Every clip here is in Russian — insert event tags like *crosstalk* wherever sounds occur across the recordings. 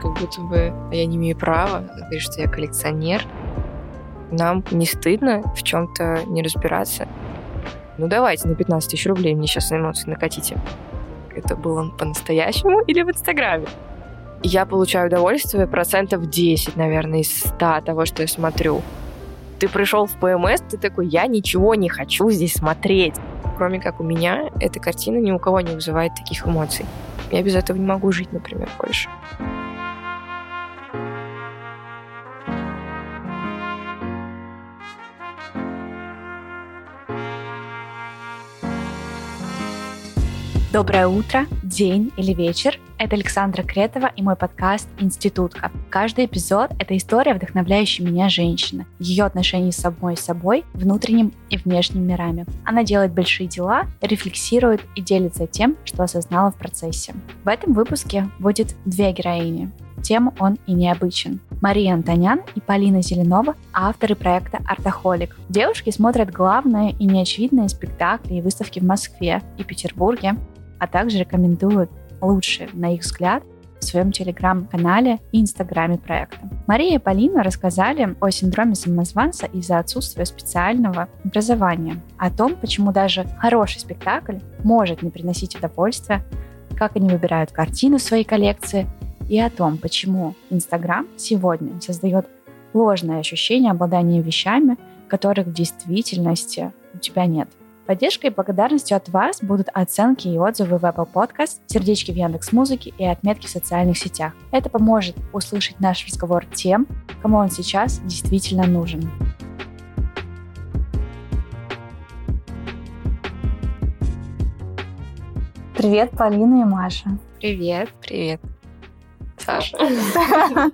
Как будто бы я не имею права говорить, что я коллекционер. Нам не стыдно в чем-то не разбираться. Ну давайте на 15 тысяч рублей мне сейчас эмоции накатите. Это было по-настоящему или в Инстаграме? Я получаю удовольствие процентов 10, наверное, из 100 того, что я смотрю. Ты пришел в ПМС, ты такой, я ничего не хочу здесь смотреть. Кроме как у меня, эта картина ни у кого не вызывает таких эмоций. Я без этого не могу жить, например, больше. Доброе утро, день или вечер. Это Александра Кретова и мой подкаст «Институтка». Каждый эпизод — это история, вдохновляющая меня женщины, ее отношений с собой и собой, внутренним и внешним мирами. Она делает большие дела, рефлексирует и делится тем, что осознала в процессе. В этом выпуске будет две героини. Тем он и необычен. Мария Антонян и Полина Зеленова – авторы проекта «Артохолик». Девушки смотрят главные и неочевидные спектакли и выставки в Москве и Петербурге, а также рекомендуют лучшие, на их взгляд, в своем телеграм-канале и инстаграме проекта. Мария и Полина рассказали о синдроме самозванца из-за отсутствия специального образования, о том, почему даже хороший спектакль может не приносить удовольствия, как они выбирают картины в своей коллекции и о том, почему Инстаграм сегодня создает ложное ощущение обладания вещами, которых в действительности у тебя нет. Поддержкой и благодарностью от вас будут оценки и отзывы в Apple Podcast, сердечки в Яндекс Музыке и отметки в социальных сетях. Это поможет услышать наш разговор тем, кому он сейчас действительно нужен. Привет, Полина и Маша. Привет. Привет. Саша. *laughs*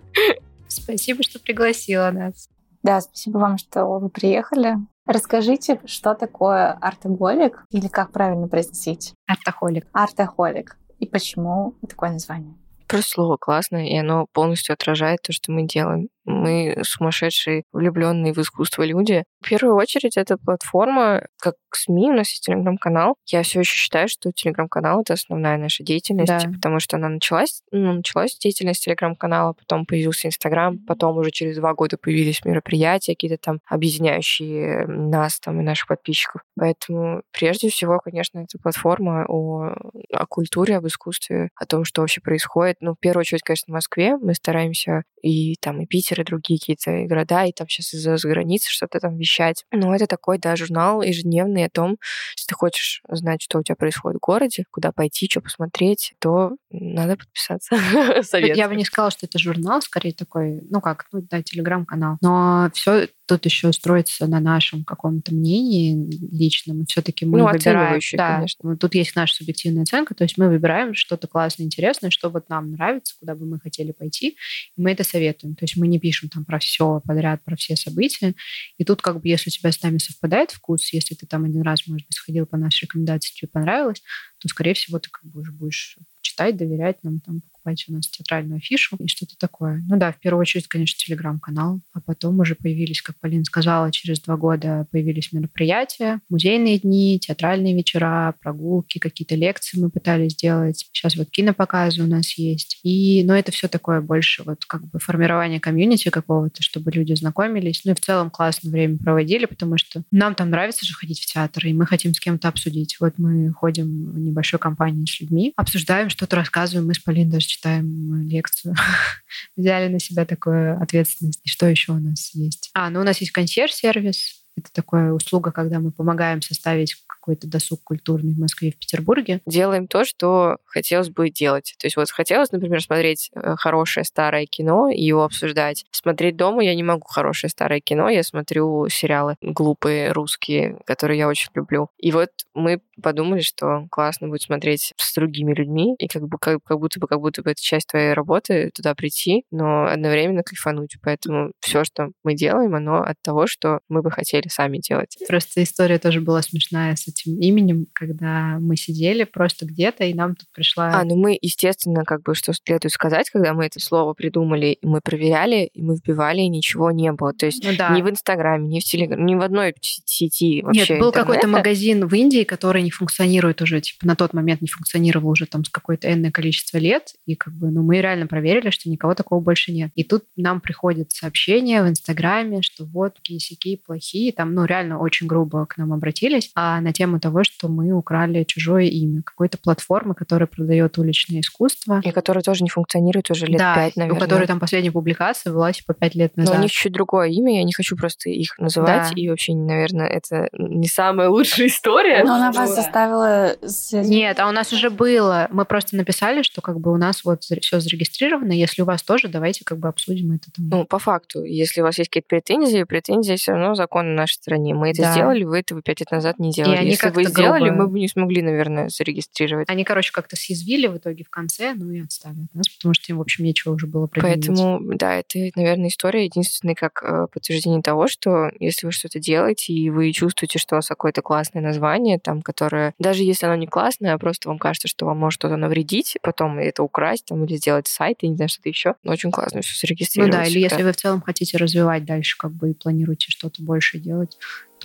Спасибо, что пригласила нас. Да, спасибо вам, что вы приехали. Расскажите, что такое артоголик или как правильно произносить? Артохолик. Артохолик. И почему такое название? Просто слово классное, и оно полностью отражает то, что мы делаем. Мы сумасшедшие, влюбленные в искусство люди. В первую очередь, это платформа, как СМИ, у нас есть телеграм-канал. Я все еще считаю, что телеграм-канал — это основная наша деятельность, да. потому что она началась, ну, началась деятельность телеграм-канала, потом появился Инстаграм, потом уже через два года появились мероприятия какие-то там, объединяющие нас там и наших подписчиков. Поэтому прежде всего, конечно, это платформа о, о культуре, об искусстве, о том, что вообще происходит. Ну, в первую очередь, конечно, в Москве. Мы стараемся и там и Питер, и другие какие-то города, и там сейчас из-за границы что-то там вещать. Но это такой, да, журнал ежедневный о том, если ты хочешь знать, что у тебя происходит в городе, куда пойти, что посмотреть, то надо подписаться. *laughs* Совет. Я бы не сказала, что это журнал, скорее такой, ну как, ну да, телеграм-канал. Но все тут еще строится на нашем каком-то мнении личном. Все-таки мы ну, выбираем. Да, конечно. Тут есть наша субъективная оценка, то есть мы выбираем что-то классное, интересное, что вот нам нравится, куда бы мы хотели пойти, и мы это советуем. То есть мы не пишем там про все подряд, про все события. И тут как бы если у тебя с нами совпадает вкус, если ты там один раз, может быть, сходил по нашей рекомендации, тебе понравилось, то, скорее всего, ты как бы уже будешь читать, доверять нам, там, покупать у нас театральную афишу и что-то такое. Ну да, в первую очередь, конечно, телеграм-канал, а потом уже появились, как Полина сказала, через два года появились мероприятия, музейные дни, театральные вечера, прогулки, какие-то лекции мы пытались сделать. Сейчас вот кинопоказы у нас есть. И, но это все такое больше вот как бы формирование комьюнити какого-то, чтобы люди знакомились. Ну и в целом классно время проводили, потому что нам там нравится же ходить в театр, и мы хотим с кем-то обсудить. Вот мы ходим в небольшой компании с людьми, обсуждаем, что-то рассказываем. Мы с Полиной даже читаем лекцию. *laughs* Взяли на себя такую ответственность. И что еще у нас есть? А, ну у нас есть консьерж-сервис. Это такая услуга, когда мы помогаем составить какой-то досуг культурный в Москве и в Петербурге. Делаем то, что хотелось бы делать. То есть вот хотелось, например, смотреть э, хорошее старое кино и его обсуждать. Смотреть дома я не могу хорошее старое кино, я смотрю сериалы глупые русские, которые я очень люблю. И вот мы подумали, что классно будет смотреть с другими людьми, и как, бы, как, как будто бы как будто бы это часть твоей работы, туда прийти, но одновременно кайфануть. Поэтому все, что мы делаем, оно от того, что мы бы хотели сами делать. Просто история тоже была смешная с этим именем, когда мы сидели просто где-то, и нам тут пришла... А, ну мы, естественно, как бы, что следует сказать, когда мы это слово придумали, и мы проверяли, и мы вбивали, и ничего не было. То есть ну, да. ни в Инстаграме, ни в Телеграме, ни в одной сети вообще Нет, был какой-то магазин в Индии, который не функционирует уже, типа, на тот момент не функционировал уже там с какое-то энное количество лет, и как бы, ну, мы реально проверили, что никого такого больше нет. И тут нам приходит сообщение в Инстаграме, что вот такие сики плохие, там, ну, реально очень грубо к нам обратились, а на тему того, что мы украли чужое имя, какой-то платформы, которая продает уличное искусство. И которая тоже не функционирует уже лет да, пять, наверное. у которой там последняя публикация была типа пять лет назад. Но у них чуть другое имя, я не хочу просто их называть, да. и вообще, наверное, это не самая лучшая история. Но она вас заставила... Нет, а у нас уже было. Мы просто написали, что как бы у нас вот все зарегистрировано, если у вас тоже, давайте как бы обсудим это. Там. Ну, по факту, если у вас есть какие-то претензии, претензии все равно закон на нашей стороне. Мы это да. сделали, вы этого пять лет назад не делали. И они если вы сделали, грубо... мы бы не смогли, наверное, зарегистрировать. Они, короче, как-то съязвили в итоге в конце, ну и отстали от нас, потому что им, в общем, нечего уже было предъявить. Поэтому, да, это, наверное, история единственная как э, подтверждение того, что если вы что-то делаете, и вы чувствуете, что у вас какое-то классное название, там, которое, даже если оно не классное, а просто вам кажется, что вам может что-то навредить, потом это украсть там, или сделать сайт, и не знаю, что-то еще, очень классно все зарегистрировать. Ну да, или если вы в целом хотите развивать дальше, как бы, и планируете что-то больше делать,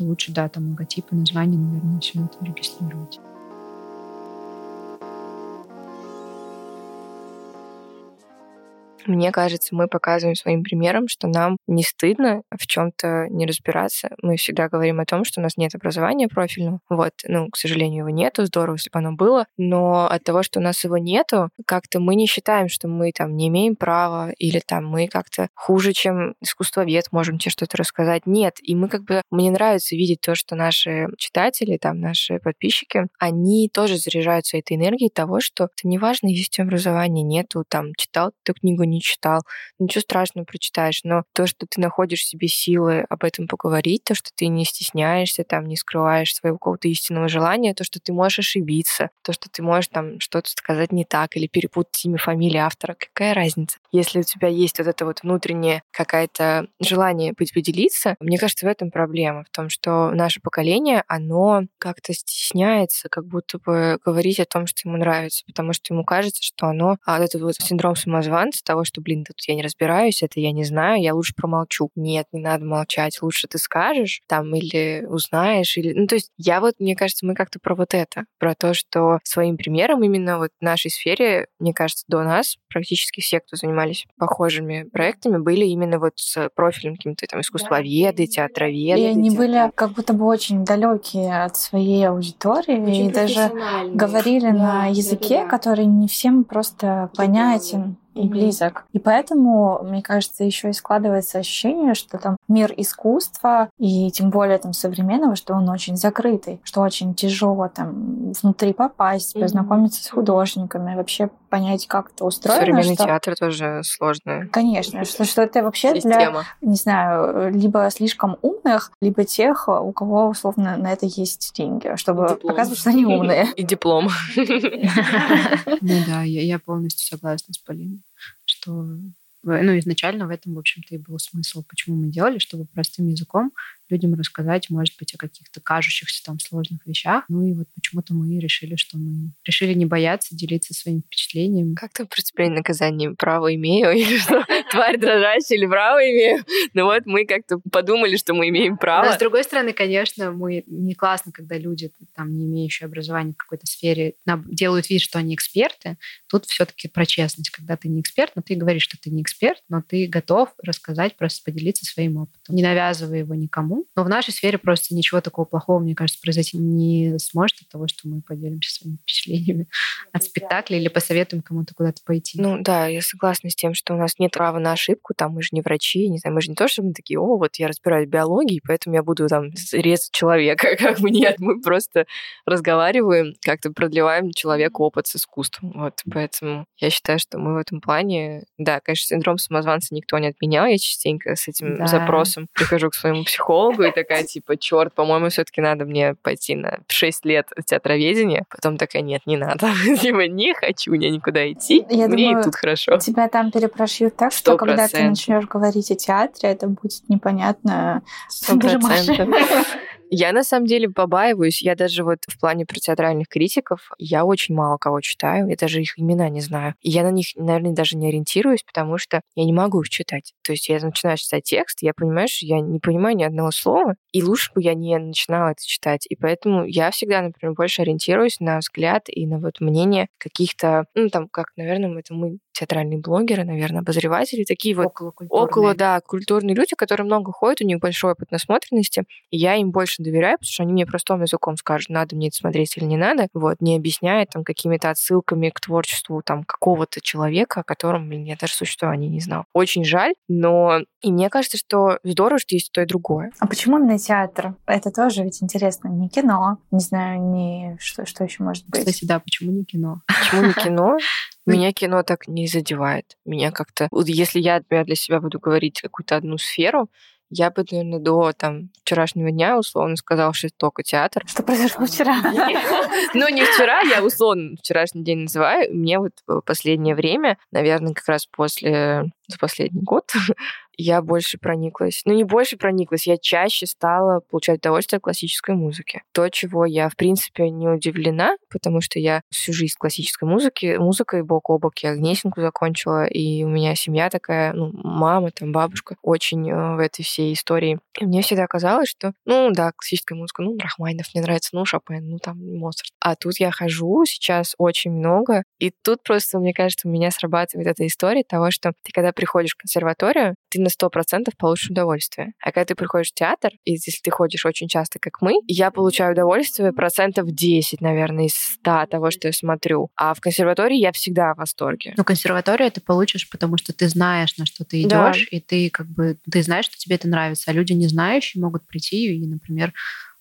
лучше, да, там логотипы, названия, наверное, все это регистрировать. Мне кажется, мы показываем своим примером, что нам не стыдно в чем-то не разбираться. Мы всегда говорим о том, что у нас нет образования профильного. Вот, ну, к сожалению, его нету. Здорово, если бы оно было. Но от того, что у нас его нету, как-то мы не считаем, что мы там не имеем права или там мы как-то хуже, чем искусствовед, можем тебе что-то рассказать. Нет. И мы как бы... Мне нравится видеть то, что наши читатели, там, наши подписчики, они тоже заряжаются этой энергией того, что это неважно, есть образование, нету, там, читал ты книгу, не читал. Ничего страшного прочитаешь, но то, что ты находишь в себе силы об этом поговорить, то, что ты не стесняешься, там, не скрываешь своего какого-то истинного желания, то, что ты можешь ошибиться, то, что ты можешь там что-то сказать не так или перепутать имя, фамилию автора, какая разница? Если у тебя есть вот это вот внутреннее какое-то желание быть поделиться, мне кажется, в этом проблема, в том, что наше поколение, оно как-то стесняется, как будто бы говорить о том, что ему нравится, потому что ему кажется, что оно, а вот этот вот синдром самозванца, того, что, блин, тут я не разбираюсь, это я не знаю, я лучше промолчу. Нет, не надо молчать, лучше ты скажешь там или узнаешь, или... Ну, то есть я вот, мне кажется, мы как-то про вот это, про то, что своим примером именно вот в нашей сфере, мне кажется, до нас практически все, кто занимались похожими проектами, были именно вот с профилем каким-то там искусствоведы, театроведы. И они были как будто бы очень далекие от своей аудитории очень и даже говорили да, на языке, да. который не всем просто понятен и близок. И поэтому, мне кажется, еще и складывается ощущение, что там мир искусства, и тем более там современного, что он очень закрытый, что очень тяжело там внутри попасть, познакомиться с художниками, вообще понять, как это устроено. Современный что... театр тоже сложно. Конечно, что, что это вообще Система. для, не знаю, либо слишком умных, либо тех, у кого условно на это есть деньги, чтобы диплом. показывать, что они умные. *laughs* И диплом. *laughs* *laughs* Ну да, я полностью согласна с Полиной, что ну, изначально в этом, в общем-то, и был смысл, почему мы делали, чтобы простым языком людям рассказать, может быть, о каких-то кажущихся там сложных вещах. Ну и вот почему-то мы решили, что мы решили не бояться делиться своими впечатлениями. Как там преступление наказание? Право имею? *laughs* Или что? Тварь дрожащая или право имею? Ну вот мы как-то подумали, что мы имеем право. Но с другой стороны, конечно, мы не классно, когда люди, там, не имеющие образования в какой-то сфере, делают вид, что они эксперты. Тут все-таки про честность. Когда ты не эксперт, но ты говоришь, что ты не эксперт, но ты готов рассказать, просто поделиться своим опытом, не навязывая его никому, но в нашей сфере просто ничего такого плохого, мне кажется, произойти не сможет от того, что мы поделимся своими впечатлениями от спектакля или посоветуем кому-то куда-то пойти. Ну да, я согласна с тем, что у нас нет права на ошибку, там мы же не врачи, не знаю, мы же не то, что мы такие, о, вот я разбираюсь в биологии, поэтому я буду там резать человека, *laughs* как бы нет, мы просто разговариваем, как-то продлеваем человеку опыт с искусством, вот, поэтому я считаю, что мы в этом плане, да, конечно, синдром самозванца никто не отменял, я частенько с этим да. запросом прихожу к своему психологу, психологу и такая, типа, черт, по-моему, все-таки надо мне пойти на 6 лет театроведения. Потом такая, нет, не надо. *laughs* типа, не хочу я никуда идти. Я мне думаю, и тут хорошо. Тебя там перепрошьют так, что когда ты начнешь говорить о театре, это будет непонятно. Сто процентов. Я на самом деле побаиваюсь. Я даже вот в плане про критиков, я очень мало кого читаю. Я даже их имена не знаю. И я на них, наверное, даже не ориентируюсь, потому что я не могу их читать. То есть я начинаю читать текст, я понимаю, что я не понимаю ни одного слова, и лучше бы я не начинала это читать. И поэтому я всегда, например, больше ориентируюсь на взгляд и на вот мнение каких-то, ну, там, как, наверное, это мы театральные блогеры, наверное, обозреватели, такие вот около, около, да, культурные люди, которые много ходят, у них большой опыт насмотренности, и я им больше доверяю, потому что они мне простым языком скажут, надо мне это смотреть или не надо, вот, не объясняя там какими-то отсылками к творчеству там какого-то человека, о котором, блин, я даже существования не знал. Очень жаль, но и мне кажется, что здорово, что есть то и другое. А почему именно театр? Это тоже ведь интересно. Не кино, не знаю, не что, что еще может быть. Кстати, да, почему не кино? *laughs* Почему не кино? Меня кино так не задевает. Меня как-то... Вот если я, например, для себя буду говорить какую-то одну сферу, я бы, наверное, до там, вчерашнего дня условно сказала, что это только театр. Что произошло вчера? *laughs* Ну, не вчера, я условно вчерашний день называю. Мне вот последнее время, наверное, как раз после за последний год *laughs* я больше прониклась. Ну, не больше прониклась, я чаще стала получать удовольствие от классической музыки. То, чего я, в принципе, не удивлена, потому что я всю жизнь классической музыки, музыкой бок о бок, я Гнесинку закончила, и у меня семья такая, ну, мама, там, бабушка, очень э, в этой всей истории. И мне всегда казалось, что, ну, да, классическая музыка, ну, Рахмайнов мне нравится, ну, Шопен, ну, там, Моцарт. А тут я хожу сейчас очень много, и тут просто, мне кажется, у меня срабатывает эта история того, что ты когда приходишь в консерваторию, ты на сто процентов получишь удовольствие. А когда ты приходишь в театр, и если ты ходишь очень часто, как мы, я получаю удовольствие процентов 10, наверное, из 100 того, что я смотрю. А в консерватории я всегда в восторге. Ну, консерваторию ты получишь, потому что ты знаешь, на что ты идешь, да. и ты как бы ты знаешь, что тебе это нравится. А люди не знающие могут прийти и, например,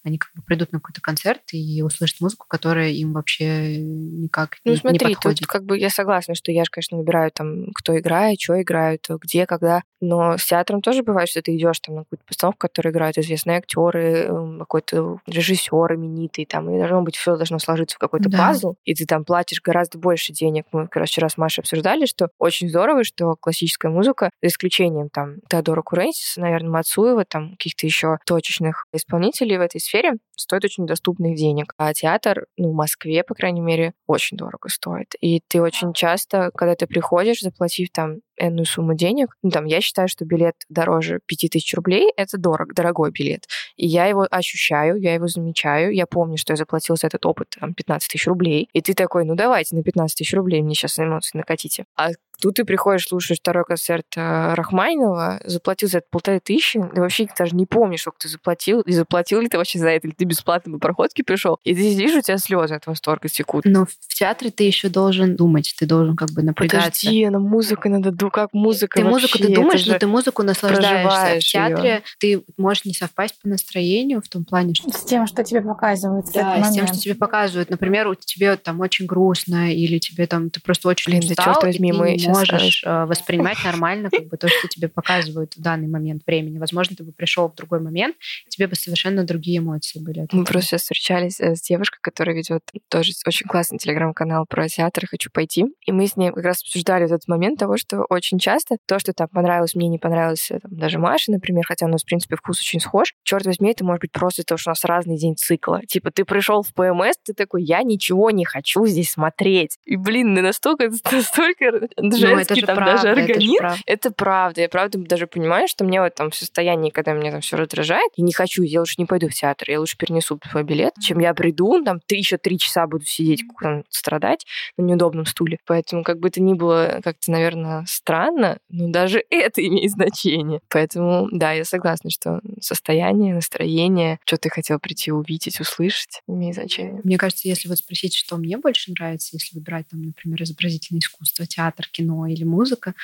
они как бы придут на какой-то концерт и услышат музыку, которая им вообще никак ну, не, смотри, не подходит. Тут как бы я согласна, что я же, конечно, выбираю там, кто играет, что играют, где, когда. Но с театром тоже бывает, что ты идешь там на какую-то постановку, которую играют известные актеры, эм, какой-то режиссер именитый, там, и должно быть все должно сложиться в какой-то да. пазл, и ты там платишь гораздо больше денег. Мы как раз вчера с Машей обсуждали, что очень здорово, что классическая музыка, за исключением там Теодора Куренсиса, наверное, Мацуева, там каких-то еще точечных исполнителей в этой сфере стоит очень доступных денег. А театр, ну, в Москве, по крайней мере, очень дорого стоит. И ты очень часто, когда ты приходишь, заплатив там энную сумму денег, ну, там, я считаю, что билет дороже 5000 рублей, это дорог, дорогой билет. И я его ощущаю, я его замечаю, я помню, что я заплатил за этот опыт там 15 тысяч рублей, и ты такой, ну давайте на 15 тысяч рублей мне сейчас эмоции накатите. А Тут ты приходишь, слушаешь второй концерт э, Рахмайнова, заплатил за это полторы тысячи, ты вообще даже не помнишь, сколько ты заплатил, и заплатил ли ты вообще за это, или ты бесплатно по проходке пришел, и ты сидишь, у тебя слезы от восторга текут. Но в театре ты еще должен думать, ты должен как бы напрягаться. Подожди, на музыку надо, как музыка Ты вообще, музыку ты думаешь, но ты музыку наслаждаешься. В театре ее. ты можешь не совпасть по настроению в том плане, что... С тем, что тебе показывают Да, с тем, что тебе показывают. Например, у тебя там очень грустно, или тебе там, ты просто очень Блин, устал, да черт возьми, мы можешь э, воспринимать нормально как бы то, что тебе показывают в данный момент времени. Возможно, ты бы пришел в другой момент, тебе бы совершенно другие эмоции были. Мы просто сейчас встречались э, с девушкой, которая ведет тоже очень классный телеграм-канал про театр «Хочу пойти». И мы с ней как раз обсуждали этот момент того, что очень часто то, что там понравилось мне, не понравилось э, там, даже Маше, например, хотя у нас, в принципе, вкус очень схож, черт возьми, это может быть просто то, что у нас разный день цикла. Типа ты пришел в ПМС, ты такой, я ничего не хочу здесь смотреть. И, блин, настолько, *laughs* настолько ну, женский там правда, даже организм. Это, это правда. Я правда даже понимаю, что мне вот там в состоянии, когда меня там все раздражает, я не хочу, я лучше не пойду в театр, я лучше перенесу свой билет, чем я приду, там три, еще три часа буду сидеть, там, страдать на неудобном стуле. Поэтому как бы это ни было как-то, наверное, странно, но даже *laughs* это имеет значение. Поэтому, да, я согласна, что состояние, настроение, что ты хотел прийти увидеть, услышать, имеет значение. Мне кажется, если вот спросить, что мне больше нравится, если выбирать там, например, изобразительное искусство, театр, кино или музыка,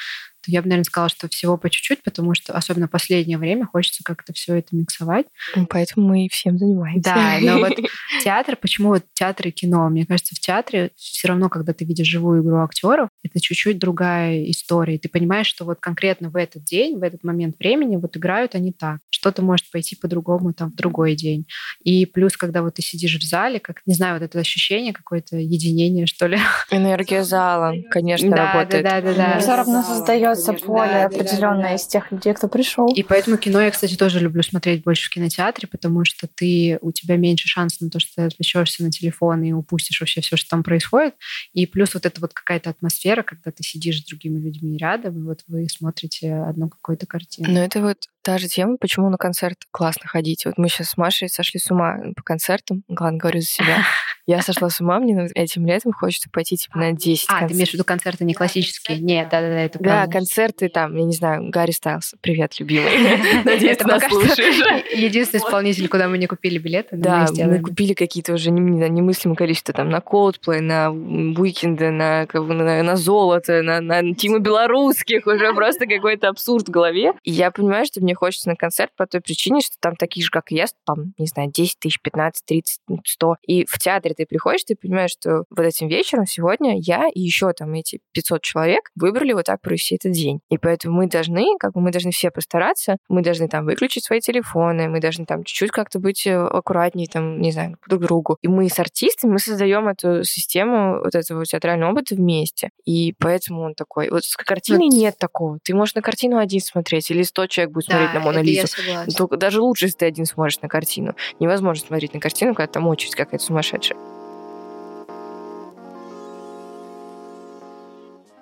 я бы, наверное, сказала, что всего по чуть-чуть, потому что особенно последнее время хочется как-то все это миксовать. Ну, поэтому мы и всем занимаемся. Да, но вот *laughs* театр, почему вот театр и кино? Мне кажется, в театре все равно, когда ты видишь живую игру актеров, это чуть-чуть другая история. Ты понимаешь, что вот конкретно в этот день, в этот момент времени вот играют они так. Что-то может пойти по-другому там в другой день. И плюс, когда вот ты сидишь в зале, как, не знаю, вот это ощущение какое-то единение, что ли. Энергия зала, конечно, да, работает. Да, да, да, да. Все равно создает найдется поле да, определенное да, да, из тех людей, кто пришел. И поэтому кино я, кстати, тоже люблю смотреть больше в кинотеатре, потому что ты у тебя меньше шансов на то, что ты отвлечешься на телефон и упустишь вообще все, что там происходит. И плюс вот эта вот какая-то атмосфера, когда ты сидишь с другими людьми рядом, и вот вы смотрите одну какую-то картину. Ну, это вот та же тема, почему на концерт классно ходить. Вот мы сейчас с Машей сошли с ума по концертам. Ладно, говорю за себя. *laughs* Я сошла с ума, мне этим летом хочется пойти типа на 10 А, концертов. ты имеешь в виду концерты не классические? Нет, да-да-да, это Да, концерты там, я не знаю, Гарри Стайлс. Привет, любимый. *laughs* Надеюсь, ты нас слушаешь. *laughs* Единственный исполнитель, куда мы не купили билеты. Да, мы купили какие-то уже немыслимое количество там на Coldplay, на Уикенды, на, на золото, на, на Тима Белорусских. Уже просто какой-то абсурд в голове. И я понимаю, что мне хочется на концерт по той причине, что там такие же, как и я, там, не знаю, 10 тысяч, 15, 30, 100. И в театре ты приходишь, ты понимаешь, что вот этим вечером сегодня я и еще там эти 500 человек выбрали вот так провести этот день. И поэтому мы должны, как бы мы должны все постараться, мы должны там выключить свои телефоны, мы должны там чуть-чуть как-то быть э, аккуратнее, там, не знаю, друг другу. И мы с артистами, мы создаем эту систему вот этого театрального опыта вместе. И поэтому он такой. Вот с картиной вот. нет такого. Ты можешь на картину один смотреть, или сто человек будет да, смотреть на Мона Лизу. Только даже лучше, если ты один смотришь на картину. Невозможно смотреть на картину, когда там очередь какая-то сумасшедшая.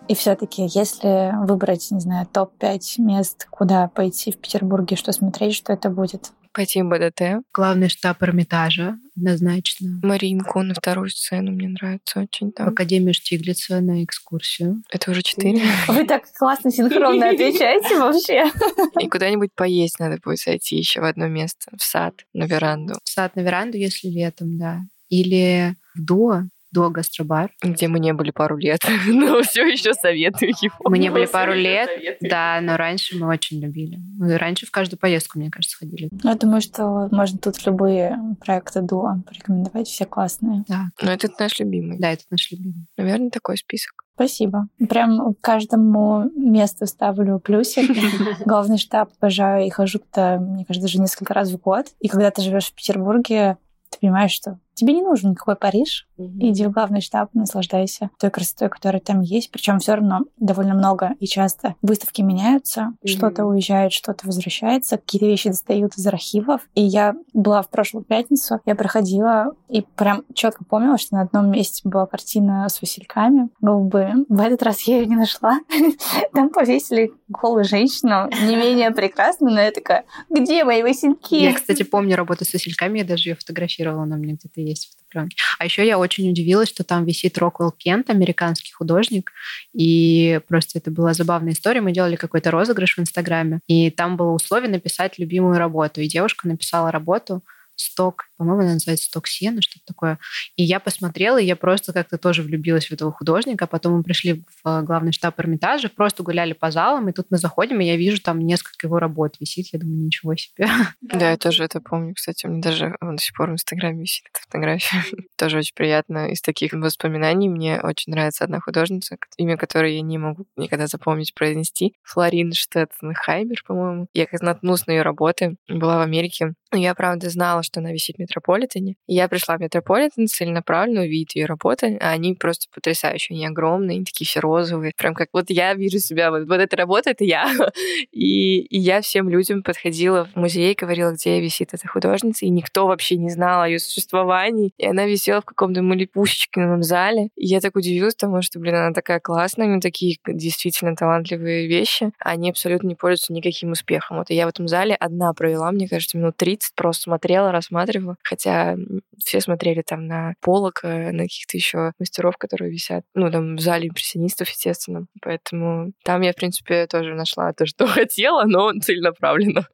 И все-таки, если выбрать, не знаю, топ-5 мест, куда пойти в Петербурге, что смотреть, что это будет? Пойти в БДТ. Главный штаб Эрмитажа, однозначно. Маринку на вторую сцену мне нравится очень. Там. В Академию Штиглица на экскурсию. Это уже четыре? *laughs* Вы так классно синхронно отвечаете вообще. И куда-нибудь поесть надо будет зайти еще в одно место. В сад, на веранду. В сад, на веранду, если летом, да. Или в Дуа, до гастробар. Где мы не были пару лет, *laughs* но все еще советую *laughs* его. Мы не были пару лет, да, но раньше мы очень любили. Мы раньше в каждую поездку, мне кажется, ходили. Я думаю, что можно тут любые проекты дуа порекомендовать, все классные. Да. Но этот наш любимый. Да, это наш любимый. Наверное, такой список. Спасибо. Прям каждому месту ставлю плюсик. *laughs* Главный штаб обожаю и хожу туда, мне кажется, даже несколько раз в год. И когда ты живешь в Петербурге, ты понимаешь, что тебе не нужен никакой Париж. Mm-hmm. Иди в главный штаб, наслаждайся той красотой, которая там есть. Причем все равно довольно много и часто выставки меняются, mm-hmm. что-то уезжает, что-то возвращается, какие-то вещи достают из архивов. И я была в прошлую пятницу, я проходила и прям четко помнила, что на одном месте была картина с васильками голубые. В этот раз я ее не нашла. *laughs* Там повесили голую женщину, не менее прекрасную, но я такая, где мои васильки? Я, кстати, помню работу с васильками, я даже ее фотографировала, она у меня где-то есть фотопленки. А еще я очень удивилась, что там висит Роквелл Кент, американский художник, и просто это была забавная история. Мы делали какой-то розыгрыш в Инстаграме, и там было условие написать любимую работу, и девушка написала работу сток, по-моему, она называется сток сена, что-то такое. И я посмотрела, и я просто как-то тоже влюбилась в этого художника. Потом мы пришли в главный штаб Эрмитажа, просто гуляли по залам, и тут мы заходим, и я вижу там несколько его работ висит. Я думаю, ничего себе. Да, я тоже это помню. Кстати, у меня даже до сих пор в Инстаграме висит эта фотография. *laughs* тоже очень приятно. Из таких воспоминаний мне очень нравится одна художница, имя которой я не могу никогда запомнить, произнести. Флорин Штеттенхаймер, по-моему. Я как наткнулась на ее работы. Была в Америке. Я, правда, знала, что она висит Метрополитене. Я пришла в Метрополитен целенаправленно увидеть ее работы. А они просто потрясающие. Они огромные, они такие все розовые. Прям как вот я вижу себя, вот, вот эта работа — это я. *laughs* и, и я всем людям подходила в музей, говорила, где висит эта художница, и никто вообще не знал о ее существовании. И она висела в каком-то малипушечном зале. И я так удивилась, потому что, блин, она такая классная, у нее такие действительно талантливые вещи. Они абсолютно не пользуются никаким успехом. Вот и я в этом зале одна провела, мне кажется, минут 30, просто смотрела, рассматривала. Хотя все смотрели там на полок, э, на каких-то еще мастеров, которые висят. Ну, там в зале импрессионистов, естественно. Поэтому там я, в принципе, тоже нашла то, что *laughs* хотела, но целенаправленно.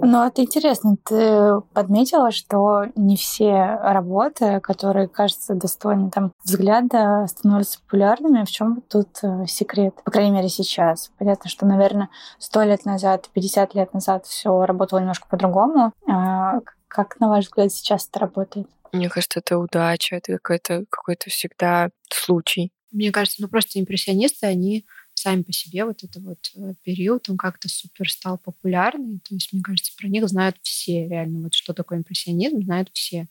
Ну, это интересно. Ты подметила, что не все работы, которые, кажется, достойны там взгляда, становятся популярными. В чем тут э, секрет? По крайней мере, сейчас. Понятно, что, наверное, сто лет назад, 50 лет назад все работало немножко по-другому. А как, на ваш взгляд, сейчас это работает? Мне кажется, это удача, это какой-то какой всегда случай. Мне кажется, ну просто импрессионисты, они сами по себе вот этот вот э, период, он как-то супер стал популярный. То есть, мне кажется, про них знают все реально. Вот что такое импрессионизм, знают все.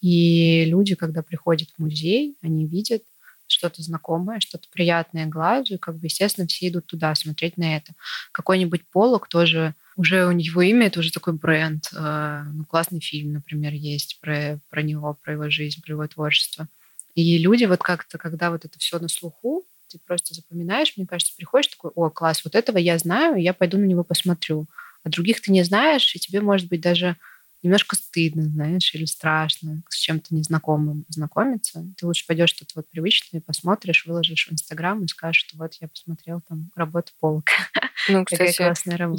И люди, когда приходят в музей, они видят что-то знакомое, что-то приятное глазу, и как бы, естественно, все идут туда смотреть на это. Какой-нибудь Полок тоже уже у него имя, это уже такой бренд. Э, ну, классный фильм, например, есть про, про него, про его жизнь, про его творчество. И люди вот как-то, когда вот это все на слуху, ты просто запоминаешь, мне кажется, приходишь такой, о, класс, вот этого я знаю, я пойду на него посмотрю. А других ты не знаешь, и тебе, может быть, даже немножко стыдно, знаешь, или страшно с чем-то незнакомым знакомиться. Ты лучше пойдешь что-то вот привычное, посмотришь, выложишь в Инстаграм и скажешь, что вот я посмотрел там работу полка. Ну, *laughs* кстати,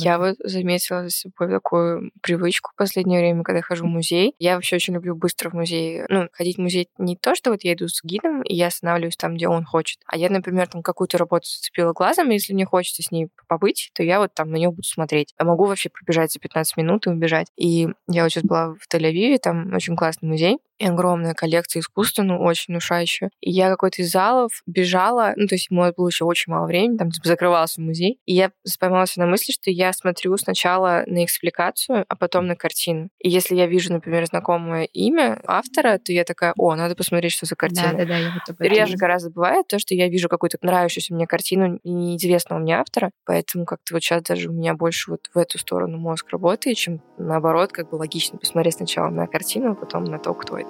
я вот заметила за собой такую привычку в последнее время, когда хожу в музей. Я вообще очень люблю быстро в музей. Ну, ходить в музей не то, что вот я иду с гидом, и я останавливаюсь там, где он хочет. А я, например, там какую-то работу зацепила глазом, и если мне хочется с ней побыть, то я вот там на нее буду смотреть. Я могу вообще пробежать за 15 минут и убежать. И я сейчас была в Тель-Авиве, там очень классный музей, и огромная коллекция искусства, ну, очень внушающая. И я какой-то из залов бежала, ну, то есть ему было еще очень мало времени, там типа, закрывался музей, и я поймалась на мысли, что я смотрю сначала на экспликацию, а потом на картину. И если я вижу, например, знакомое имя автора, то я такая, о, надо посмотреть, что за картина. Да, да, да, я вот об Реже гораздо бывает то, что я вижу какую-то нравящуюся мне картину неизвестного мне автора, поэтому как-то вот сейчас даже у меня больше вот в эту сторону мозг работает, чем наоборот, как бы логично посмотреть сначала на картину, а потом на то, кто это.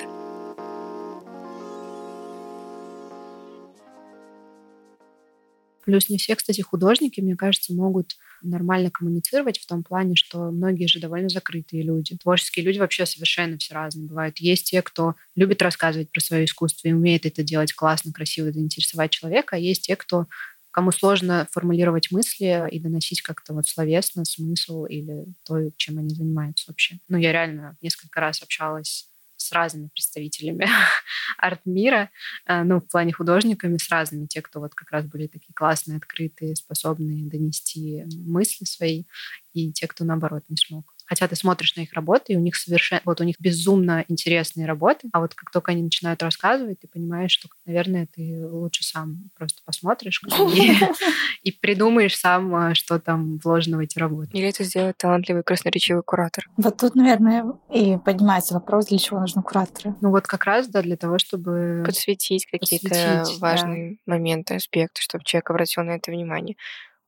Плюс не все, кстати, художники, мне кажется, могут нормально коммуницировать в том плане, что многие же довольно закрытые люди. Творческие люди вообще совершенно все разные бывают. Есть те, кто любит рассказывать про свое искусство и умеет это делать классно, красиво, заинтересовать человека, а есть те, кто кому сложно формулировать мысли и доносить как-то вот словесно смысл или то, чем они занимаются вообще. Ну, я реально несколько раз общалась с разными представителями *laughs* арт-мира, э, ну, в плане художниками, с разными, те, кто вот как раз были такие классные, открытые, способные донести мысли свои, и те, кто, наоборот, не смог. Хотя ты смотришь на их работы, и у них совершенно... Вот у них безумно интересные работы, а вот как только они начинают рассказывать, ты понимаешь, что, наверное, ты лучше сам просто посмотришь *laughs* *laughs* и, придумаешь сам, а, что там вложено в эти работы. Или это сделает талантливый красноречивый куратор. Вот тут, наверное, и поднимается вопрос, для чего нужны кураторы. Ну вот как раз, да, для того, чтобы... Подсветить какие-то важные моменты, аспекты, чтобы человек обратил на это внимание.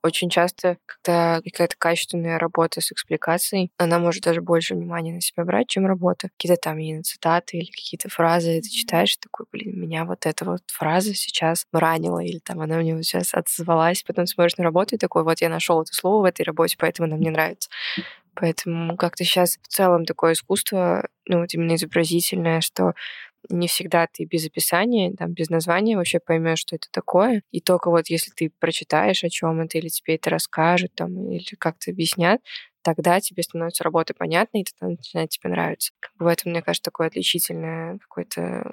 Очень часто, когда какая-то качественная работа с экспликацией, она может даже больше внимания на себя брать, чем работа. Какие-то там именно цитаты или какие-то фразы, ты читаешь, такой, блин, меня вот эта вот фраза сейчас ранила, или там она мне вот сейчас отозвалась, потом смотришь на работу и такой, вот я нашел это слово в этой работе, поэтому она мне нравится. Поэтому как-то сейчас в целом такое искусство, ну вот именно изобразительное, что не всегда ты без описания, там, без названия вообще поймешь, что это такое. И только вот если ты прочитаешь, о чем это, или тебе это расскажут, там, или как-то объяснят, тогда тебе становится работа понятной, и тогда начинает тебе нравиться. Как бы в мне кажется, такой отличительный какой-то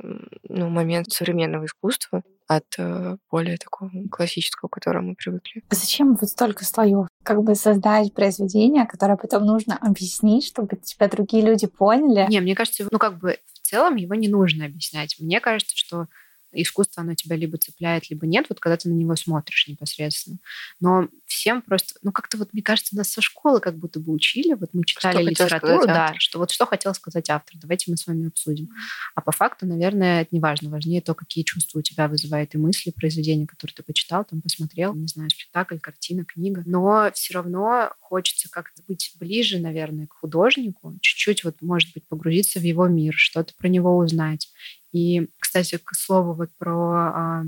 ну, момент современного искусства от э, более такого классического, к которому мы привыкли. А зачем вот столько слоев? Как бы создать произведение, которое потом нужно объяснить, чтобы тебя другие люди поняли? Не, мне кажется, ну как бы в целом его не нужно объяснять. Мне кажется, что искусство, оно тебя либо цепляет, либо нет, вот когда ты на него смотришь непосредственно. Но всем просто, ну как-то вот, мне кажется, нас со школы как будто бы учили, вот мы читали что литературу, да, что вот что хотел сказать автор, давайте мы с вами обсудим. А по факту, наверное, это не важно, важнее то, какие чувства у тебя вызывает и мысли, произведения, которые ты почитал, там посмотрел, не знаю, спектакль, картина, книга. Но все равно хочется как-то быть ближе, наверное, к художнику, чуть-чуть вот, может быть, погрузиться в его мир, что-то про него узнать. И, кстати, к слову вот про а,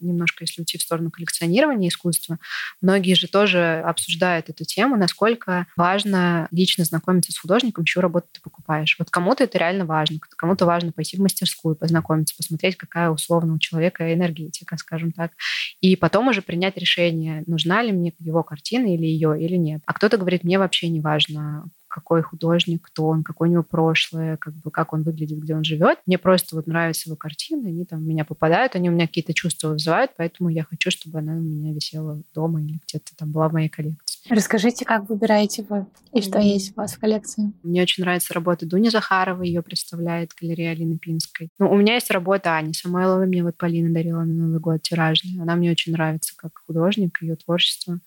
немножко, если уйти в сторону коллекционирования искусства, многие же тоже обсуждают эту тему, насколько важно лично знакомиться с художником, чью работу ты покупаешь. Вот кому-то это реально важно, кому-то важно пойти в мастерскую, познакомиться, посмотреть, какая условно у человека энергетика, скажем так, и потом уже принять решение, нужна ли мне его картина или ее, или нет. А кто-то говорит, мне вообще не важно, какой художник, кто он, какое у него прошлое, как бы как он выглядит, где он живет. Мне просто вот нравятся его картины, они там в меня попадают, они у меня какие-то чувства вызывают, поэтому я хочу, чтобы она у меня висела дома или где-то там была в моей коллекции. Расскажите, как выбираете вы и что mm. есть у вас в коллекции? Мне очень нравится работа Дуни Захаровой, ее представляет галерея Алины Пинской. Ну, у меня есть работа Ани Самойловой, мне вот Полина дарила на Новый год тиражный. Она мне очень нравится как художник, ее творчество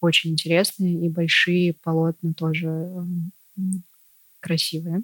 очень интересные и большие полотна тоже красивые.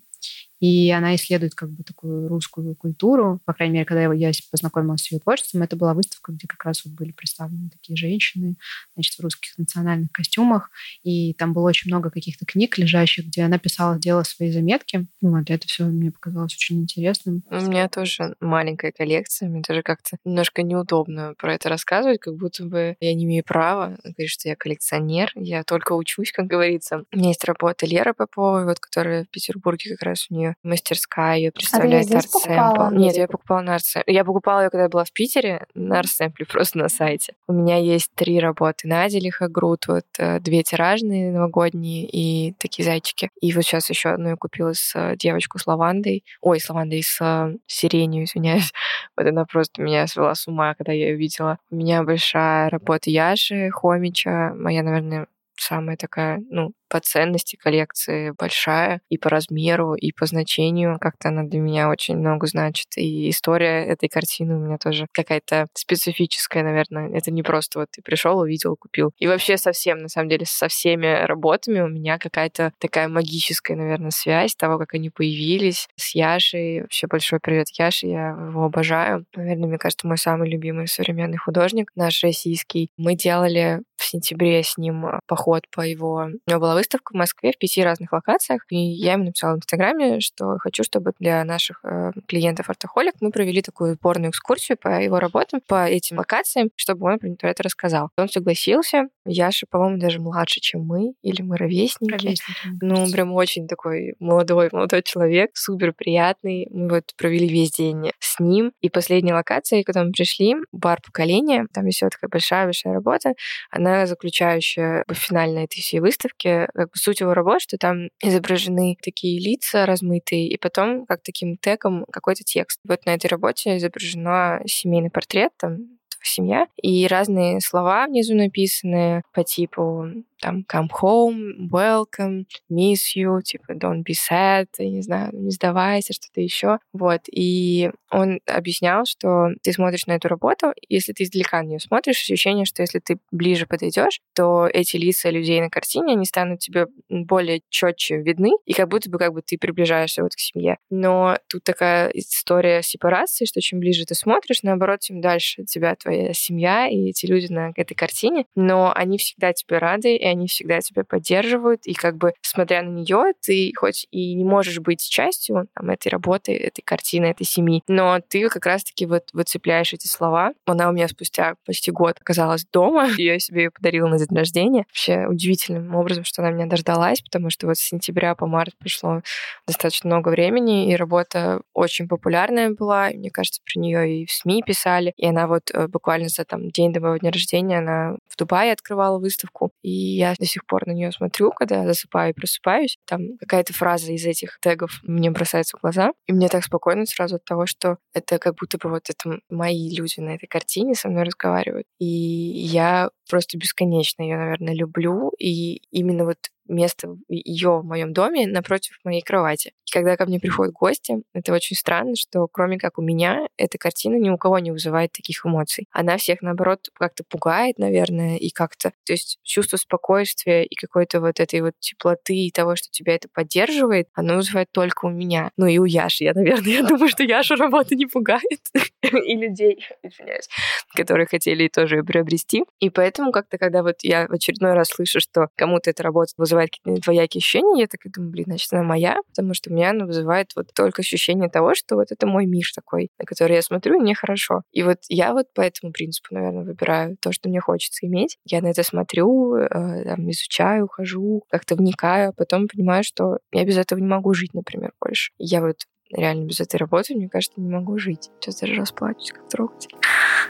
И она исследует как бы такую русскую культуру. По крайней мере, когда я познакомилась с ее творчеством, это была выставка, где как раз вот были представлены такие женщины, значит, в русских национальных костюмах, и там было очень много каких-то книг лежащих, где она писала, делала свои заметки. Вот, это все мне показалось очень интересным. У меня тоже маленькая коллекция, мне тоже как-то немножко неудобно про это рассказывать, как будто бы я не имею права говорить, что я коллекционер, я только учусь, как говорится. У меня есть работа Леры Поповой, вот, которая в Петербурге как раз у нее мастерская, ее представляет а Art Нет, я покупала на Art Я покупала ее, когда я была в Питере, на Art *laughs* просто на сайте. У меня есть три работы. Надя Лихогруд, вот э, две тиражные новогодние и такие зайчики. И вот сейчас еще одну я купила с э, девочку с лавандой. Ой, с лавандой, с э, сиренью, извиняюсь. *laughs* Вот она просто меня свела с ума, когда я ее видела. У меня большая работа Яши Хомича, моя, наверное, самая такая, ну, по ценности коллекции большая и по размеру, и по значению. Как-то она для меня очень много значит. И история этой картины у меня тоже какая-то специфическая, наверное. Это не просто вот ты пришел, увидел, купил. И вообще совсем, на самом деле, со всеми работами у меня какая-то такая магическая, наверное, связь того, как они появились с Яшей. Вообще большой привет Яше, я его обожаю. Наверное, мне кажется, мой самый любимый современный художник, наш российский. Мы делали в сентябре с ним поход по его... У него была выставка в Москве в пяти разных локациях, и я ему написала в Инстаграме, что хочу, чтобы для наших э, клиентов Артохолик мы провели такую сборную экскурсию по его работам, по этим локациям, чтобы он про это рассказал. Он согласился. Яша, по-моему, даже младше, чем мы, или мы ровесники. ровесники ну, прям очень такой молодой, молодой человек, супер приятный. Мы вот провели весь день с ним. И последняя локация, когда мы пришли, бар поколения, там еще такая большая-большая работа, она заключающая финальной этой всей выставки, как бы суть его работы, что там изображены такие лица размытые, и потом как таким тегом какой-то текст. Вот на этой работе изображено семейный портрет, там семья, и разные слова внизу написаны по типу там come home, welcome, miss you, типа don't be sad, я не знаю, не сдавайся, что-то еще. Вот. И он объяснял, что ты смотришь на эту работу, если ты издалека на нее смотришь, ощущение, что если ты ближе подойдешь, то эти лица людей на картине, они станут тебе более четче видны, и как будто бы как бы ты приближаешься вот к семье. Но тут такая история сепарации, что чем ближе ты смотришь, наоборот, тем дальше от тебя твоя семья и эти люди на этой картине, но они всегда тебе рады, и они всегда тебя поддерживают, и как бы смотря на нее, ты хоть и не можешь быть частью там, этой работы, этой картины, этой семьи, но ты как раз-таки вот выцепляешь эти слова. Она у меня спустя почти год оказалась дома, *laughs* я себе ее подарила на день рождения. Вообще удивительным образом, что она меня дождалась, потому что вот с сентября по март прошло достаточно много времени, и работа очень популярная была, и мне кажется, про нее и в СМИ писали, и она вот э, буквально за там день до моего дня рождения она в Дубае открывала выставку, и я до сих пор на нее смотрю, когда засыпаю и просыпаюсь. Там какая-то фраза из этих тегов мне бросается в глаза. И мне так спокойно сразу от того, что это как будто бы вот это мои люди на этой картине со мной разговаривают. И я просто бесконечно ее, наверное, люблю. И именно вот место ее в моем доме напротив моей кровати. И когда ко мне приходят гости, это очень странно, что кроме как у меня, эта картина ни у кого не вызывает таких эмоций. Она всех, наоборот, как-то пугает, наверное, и как-то... То есть чувство спокойствия и какой-то вот этой вот теплоты и того, что тебя это поддерживает, оно вызывает только у меня. Ну и у Яши. Я, наверное, я думаю, что Яшу работа не пугает. *laughs* и людей, извиняюсь, которые хотели тоже ее приобрести. И поэтому как-то, когда вот я в очередной раз слышу, что кому-то эта работа вызывает вызывает какие-то двоякие ощущения, я так и думаю, блин, значит, она моя, потому что у меня она вызывает вот только ощущение того, что вот это мой мир такой, на который я смотрю, и мне хорошо. И вот я вот по этому принципу, наверное, выбираю то, что мне хочется иметь. Я на это смотрю, э, там, изучаю, хожу, как-то вникаю, а потом понимаю, что я без этого не могу жить, например, больше. Я вот реально без этой работы, мне кажется, не могу жить. Сейчас даже расплачусь, как трогательно.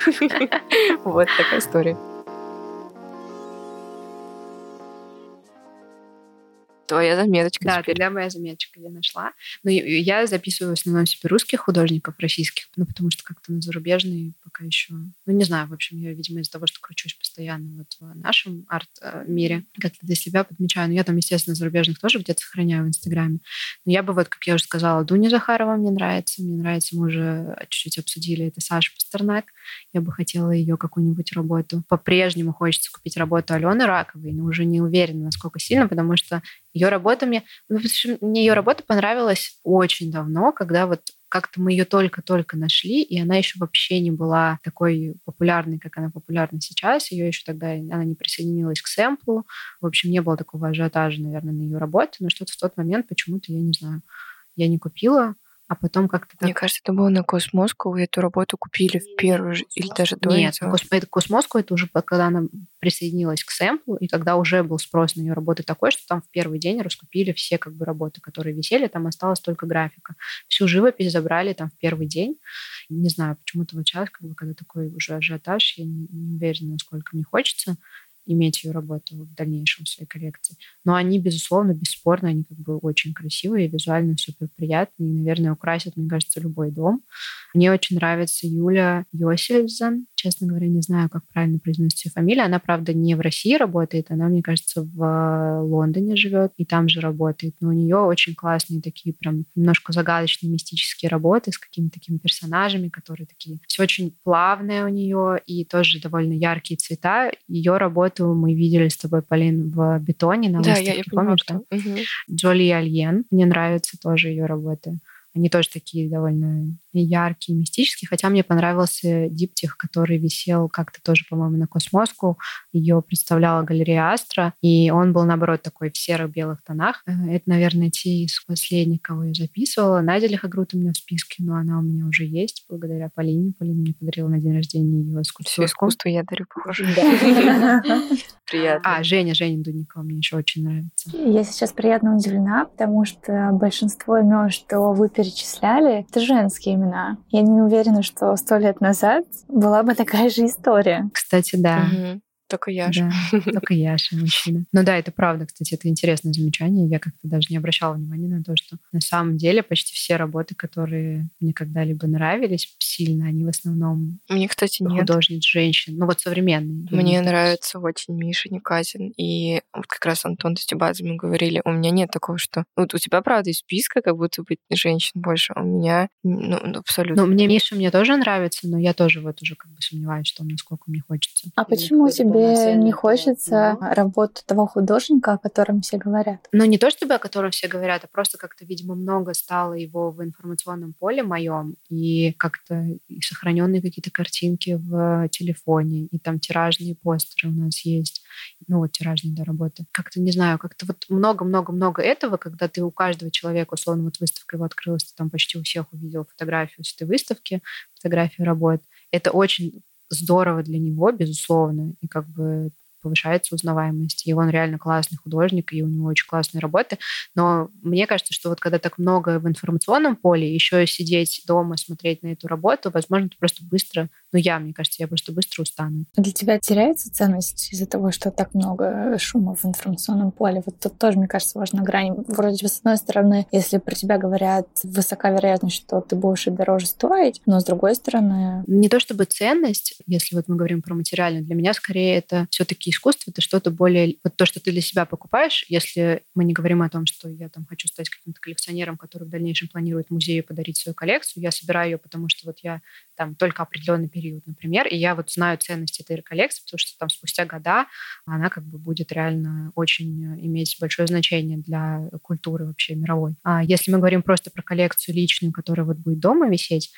*laughs* Вот такая история. Твоя заметочка. Да, теперь. моя заметочка я нашла. Но я записываю в основном себе русских художников, российских, ну, потому что как-то на зарубежные пока еще. Ну, не знаю, в общем, я, видимо, из-за того, что кручусь постоянно вот в нашем арт-мире, как-то для себя подмечаю. Но я там, естественно, зарубежных тоже где-то сохраняю в Инстаграме. Но я бы вот, как я уже сказала, Дуня Захарова мне нравится. Мне нравится, мы уже чуть-чуть обсудили, это Саша Пастернак. Я бы хотела ее какую-нибудь работу. По-прежнему хочется купить работу Алены Раковой, но уже не уверена, насколько сильно, потому что ее работа мне... Ну, мне ее работа понравилась очень давно, когда вот как-то мы ее только-только нашли, и она еще вообще не была такой популярной, как она популярна сейчас. Ее еще тогда она не присоединилась к сэмплу. В общем, не было такого ажиотажа, наверное, на ее работе, но что-то в тот момент почему-то, я не знаю, я не купила а потом как-то так... Мне кажется, это было на Cosmoscow, вы эту работу купили в первую же, или даже до Нет, этого? Нет, Cosmoscow это уже когда она присоединилась к Sample 'у, и когда уже был спрос на ее работы такой, что там в первый день раскупили все как бы работы, которые висели, там осталась только графика. Всю живопись забрали там в первый день. Не знаю, почему-то вот сейчас, как бы, когда такой уже ажиотаж, я не, не уверена, насколько мне хочется иметь ее работу в дальнейшем в своей коллекции. Но они, безусловно, бесспорно, они как бы очень красивые, визуально супер приятные, наверное, украсят, мне кажется, любой дом. Мне очень нравится Юля Йосельзен. Честно говоря, не знаю, как правильно произносится ее фамилия. Она, правда, не в России работает, она, мне кажется, в Лондоне живет и там же работает. Но у нее очень классные такие прям немножко загадочные мистические работы с какими-то такими персонажами, которые такие... Все очень плавное у нее и тоже довольно яркие цвета. Ее работа работу мы видели с тобой, Полин, в бетоне на да, выставке, я, я помнишь, да? Угу. Джоли Альен, мне нравятся тоже ее работы. Они тоже такие довольно яркие, мистические. Хотя мне понравился диптих, который висел как-то тоже, по-моему, на Космоску. Ее представляла галерея Астра. И он был, наоборот, такой в серо-белых тонах. Э, это, наверное, те из последних, кого я записывала. Надя Лихогрут у меня в списке, но она у меня уже есть благодаря Полине. Полина мне подарила на день рождения ее скульптуру. Все искусство я дарю, похоже. *laughs* Приятно. А, Женя, Женя Дудникова мне еще очень нравится. Я сейчас приятно удивлена, потому что большинство имен, что вы перечисляли, это женские имена. Я не уверена, что сто лет назад была бы такая же история. Кстати, да. Угу. Только Яша. Да, *laughs* только Яша мужчина. Ну да, это правда, кстати, это интересное замечание. Я как-то даже не обращала внимания на то, что на самом деле почти все работы, которые мне когда-либо нравились сильно, они в основном Мне, кстати, нет. художниц женщин. Ну вот современные. Мне нравится очень Миша Никатин. И вот как раз Антон Тостебадзе мы говорили, у меня нет такого, что... Вот у тебя, правда, из списка как будто бы женщин больше, а у меня ну, ну абсолютно. Ну, мне Миша мне тоже нравится, но я тоже вот уже как бы сомневаюсь, что насколько мне хочется. А почему тебе тебе не хочется да. работу того художника, о котором все говорят? Ну, не то чтобы о котором все говорят, а просто как-то, видимо, много стало его в информационном поле моем, и как-то сохраненные какие-то картинки в телефоне, и там тиражные постеры у нас есть, ну, вот тиражные да, работы. Как-то, не знаю, как-то вот много-много-много этого, когда ты у каждого человека, условно, вот выставка его открылась, ты там почти у всех увидел фотографию с этой выставки, фотографию работ. Это очень здорово для него, безусловно, и как бы повышается узнаваемость. И он реально классный художник, и у него очень классные работы. Но мне кажется, что вот когда так много в информационном поле, еще сидеть дома, смотреть на эту работу, возможно, ты просто быстро, ну я, мне кажется, я просто быстро устану. Для тебя теряется ценность из-за того, что так много шума в информационном поле? Вот тут тоже, мне кажется, важна грань. Вроде бы, с одной стороны, если про тебя говорят, высока вероятность, что ты будешь и дороже стоить, но с другой стороны... Не то чтобы ценность, если вот мы говорим про материальную, для меня скорее это все-таки искусство это что-то более... Вот то, что ты для себя покупаешь, если мы не говорим о том, что я там хочу стать каким-то коллекционером, который в дальнейшем планирует музею подарить свою коллекцию, я собираю ее, потому что вот я там только определенный период, например, и я вот знаю ценность этой коллекции, потому что там спустя года она как бы будет реально очень иметь большое значение для культуры вообще мировой. А если мы говорим просто про коллекцию личную, которая вот будет дома висеть,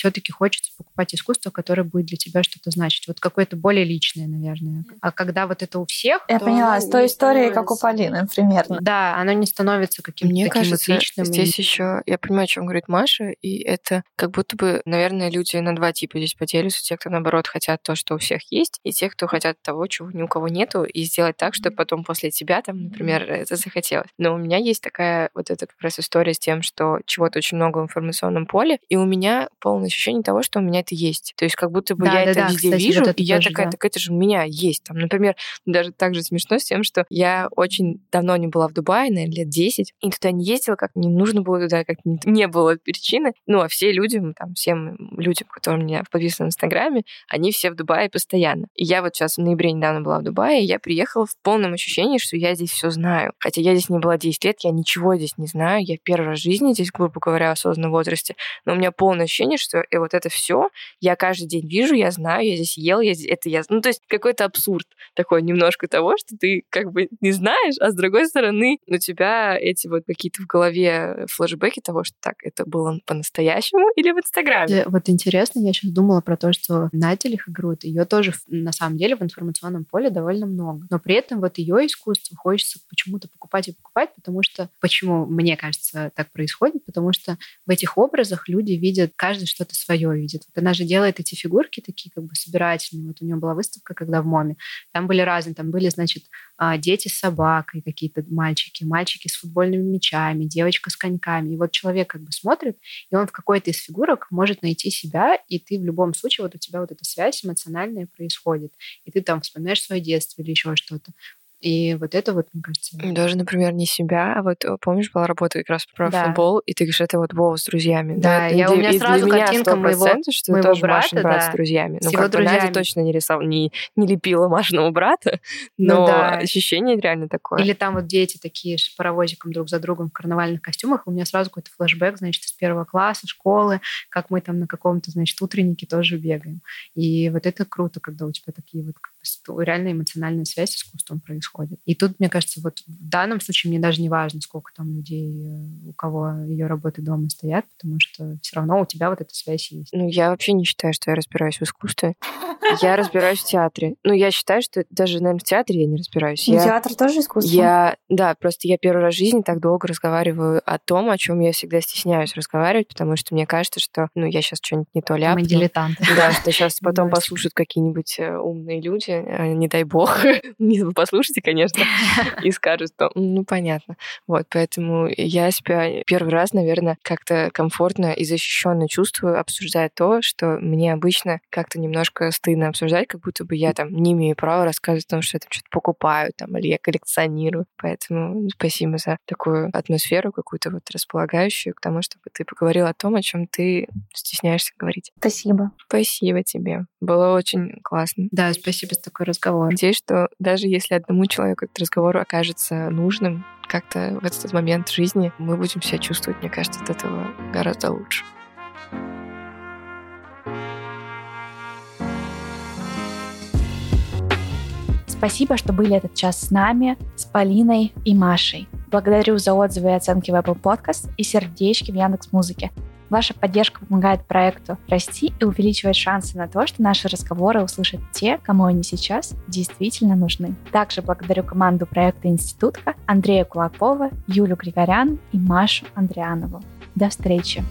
все-таки хочется покупать искусство, которое будет для тебя что-то значить. Вот какое-то более личное, наверное. А когда вот это у всех... Я поняла, с той историей, как у Полины, примерно. Да, оно не становится каким-то Мне таким кажется, личным. здесь и... еще... Я понимаю, о чем говорит Маша, и это как будто бы, наверное, люди на два типа здесь поделятся. Те, кто, наоборот, хотят то, что у всех есть, и те, кто хотят того, чего ни у кого нету, и сделать так, чтобы потом после тебя, там, например, это захотелось. Но у меня есть такая вот эта как раз история с тем, что чего-то очень много в информационном поле, и у меня полностью ощущение того, что у меня это есть. То есть как будто бы да, я да, это да, везде кстати, вижу, вот и я такая, да. так это же у меня есть. Там, например, даже так же смешно с тем, что я очень давно не была в Дубае, наверное, лет 10, и туда не ездила, как не нужно было туда, как не, не было причины. Ну, а все люди, там, всем людям, которые у меня подписаны в Инстаграме, они все в Дубае постоянно. И я вот сейчас в ноябре недавно была в Дубае, и я приехала в полном ощущении, что я здесь все знаю. Хотя я здесь не была 10 лет, я ничего здесь не знаю, я первый раз в жизни здесь, грубо говоря, в осознанном возрасте, но у меня полное ощущение, что и вот это все я каждый день вижу, я знаю, я здесь ел, я здесь, это я... Ну, то есть какой-то абсурд такой немножко того, что ты как бы не знаешь, а с другой стороны у тебя эти вот какие-то в голове флешбеки того, что так, это было по-настоящему или в Инстаграме. Вот интересно, я сейчас думала про то, что Надя Лихогруд, ее тоже на самом деле в информационном поле довольно много. Но при этом вот ее искусство хочется почему-то покупать и покупать, потому что... Почему, мне кажется, так происходит? Потому что в этих образах люди видят, каждый что-то свое видит. Вот она же делает эти фигурки такие как бы собирательные. Вот у нее была выставка, когда в МОМе. Там были разные, там были, значит, а, дети с собакой, какие-то мальчики, мальчики с футбольными мячами, девочка с коньками. И вот человек как бы смотрит, и он в какой-то из фигурок может найти себя, и ты в любом случае, вот у тебя вот эта связь эмоциональная происходит. И ты там вспоминаешь свое детство или еще что-то. И вот это вот, мне кажется... Даже, например, не себя, а вот помнишь, была работа как раз про да. футбол, и ты говоришь, это вот Вова с друзьями. Да, да я, для, у меня сразу для картинка меня моего, что моего тоже брата, брат да, с друзьями. Ну, с его друзьями. Надя точно не рисовала, не, не лепила Машиного брата, *laughs* ну но ну, да. ощущение реально такое. Или там вот дети такие с паровозиком друг за другом в карнавальных костюмах, у меня сразу какой-то флешбэк, значит, из первого класса, школы, как мы там на каком-то, значит, утреннике тоже бегаем. И вот это круто, когда у тебя такие вот как бы, реально эмоциональная связь с искусством происходит. И тут мне кажется, вот в данном случае мне даже не важно, сколько там людей, э, у кого ее работы дома стоят, потому что все равно у тебя вот эта связь есть. Ну, я вообще не считаю, что я разбираюсь в искусстве. Я разбираюсь в театре. Ну, я считаю, что даже, наверное, в театре я не разбираюсь. Ну, я, театр тоже искусство? Я, да, просто я первый раз в жизни так долго разговариваю о том, о чем я всегда стесняюсь разговаривать, потому что мне кажется, что, ну, я сейчас что-нибудь не то ляпну. Мы дилетанты. Да, что сейчас потом послушают какие-нибудь э, умные люди, э, не дай бог. *laughs* Не послушайте, конечно, *laughs* и скажут, что, ну, понятно. Вот, поэтому я себя первый раз, наверное, как-то комфортно и защищенно чувствую, обсуждая то, что мне обычно как-то немножко стыдно обсуждать, как будто бы я там не имею права рассказывать о том, что я там что-то покупаю, там, или я коллекционирую. Поэтому спасибо за такую атмосферу какую-то вот располагающую к тому, чтобы ты поговорил о том, о чем ты стесняешься говорить. Спасибо. Спасибо тебе. Было очень классно. Да, спасибо за такой разговор. Надеюсь, что даже если одному человеку этот разговор окажется нужным, как-то в этот момент жизни мы будем себя чувствовать, мне кажется, от этого гораздо лучше. Спасибо, что были этот час с нами, с Полиной и Машей. Благодарю за отзывы и оценки в Apple Podcast и сердечки в Яндекс Музыке. Ваша поддержка помогает проекту расти и увеличивает шансы на то, что наши разговоры услышат те, кому они сейчас действительно нужны. Также благодарю команду проекта «Институтка» Андрея Кулакова, Юлю Григорян и Машу Андрианову. До встречи!